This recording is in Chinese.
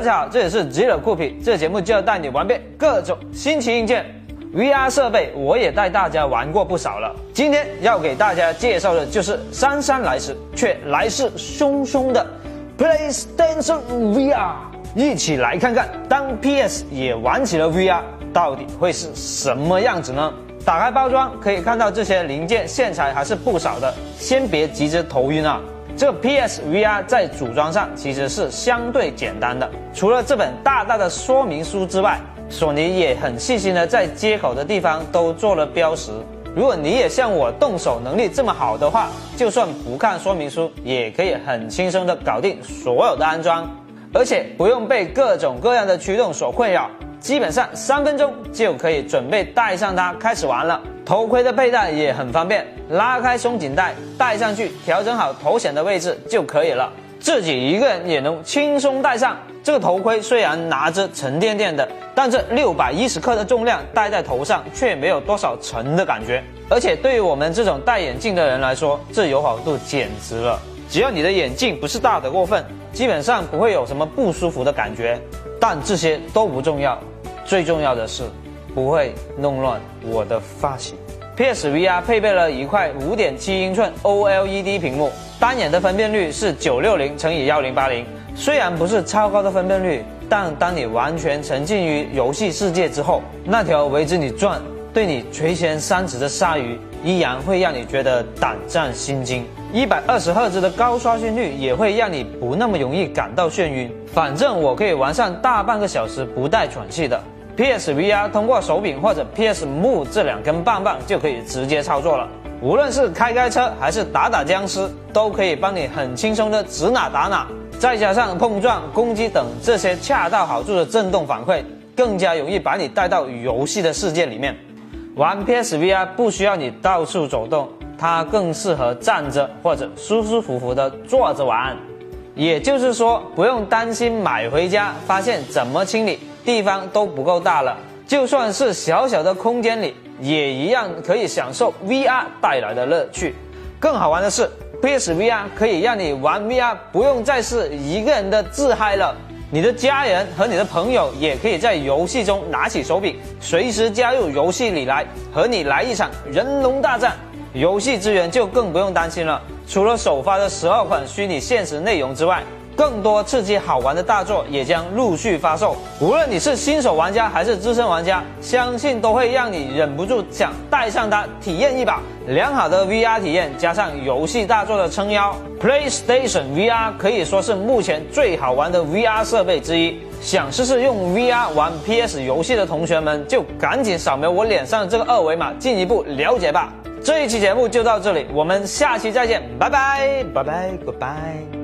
大家好，这里是极乐酷皮，这节目就要带你玩遍各种新奇硬件。VR 设备我也带大家玩过不少了，今天要给大家介绍的就是姗姗来迟却来势汹汹的 PlayStation VR。一起来看看，当 PS 也玩起了 VR，到底会是什么样子呢？打开包装可以看到这些零件线材还是不少的，先别急着头晕啊。这 PS VR 在组装上其实是相对简单的，除了这本大大的说明书之外。索尼也很细心的在接口的地方都做了标识。如果你也像我动手能力这么好的话，就算不看说明书，也可以很轻松的搞定所有的安装，而且不用被各种各样的驱动所困扰，基本上三分钟就可以准备带上它开始玩了。头盔的佩戴也很方便，拉开松紧带，戴上去，调整好头显的位置就可以了。自己一个人也能轻松戴上这个头盔，虽然拿着沉甸甸的，但这六百一十克的重量戴在头上却没有多少沉的感觉。而且对于我们这种戴眼镜的人来说，这友好度简直了。只要你的眼镜不是大的过分，基本上不会有什么不舒服的感觉。但这些都不重要，最重要的是不会弄乱我的发型。PSVR 配备了一块五点七英寸 OLED 屏幕。单眼的分辨率是九六零乘以幺零八零，虽然不是超高的分辨率，但当你完全沉浸于游戏世界之后，那条围着你转、对你垂涎三尺的鲨鱼，依然会让你觉得胆战心惊。一百二十赫兹的高刷新率也会让你不那么容易感到眩晕。反正我可以玩上大半个小时不带喘气的。PSVR 通过手柄或者 PS Move 这两根棒棒就可以直接操作了。无论是开开车还是打打僵尸，都可以帮你很轻松的指哪打哪。再加上碰撞、攻击等这些恰到好处的震动反馈，更加容易把你带到游戏的世界里面。玩 PSVR 不需要你到处走动，它更适合站着或者舒舒服服的坐着玩。也就是说，不用担心买回家发现怎么清理地方都不够大了。就算是小小的空间里。也一样可以享受 VR 带来的乐趣。更好玩的是，PSVR 可以让你玩 VR 不用再是一个人的自嗨了，你的家人和你的朋友也可以在游戏中拿起手柄，随时加入游戏里来和你来一场人龙大战。游戏资源就更不用担心了，除了首发的十二款虚拟现实内容之外。更多刺激好玩的大作也将陆续发售。无论你是新手玩家还是资深玩家，相信都会让你忍不住想带上它体验一把。良好的 VR 体验加上游戏大作的撑腰，PlayStation VR 可以说是目前最好玩的 VR 设备之一。想试试用 VR 玩 PS 游戏的同学们，就赶紧扫描我脸上的这个二维码，进一步了解吧。这一期节目就到这里，我们下期再见，拜拜，拜拜，Goodbye。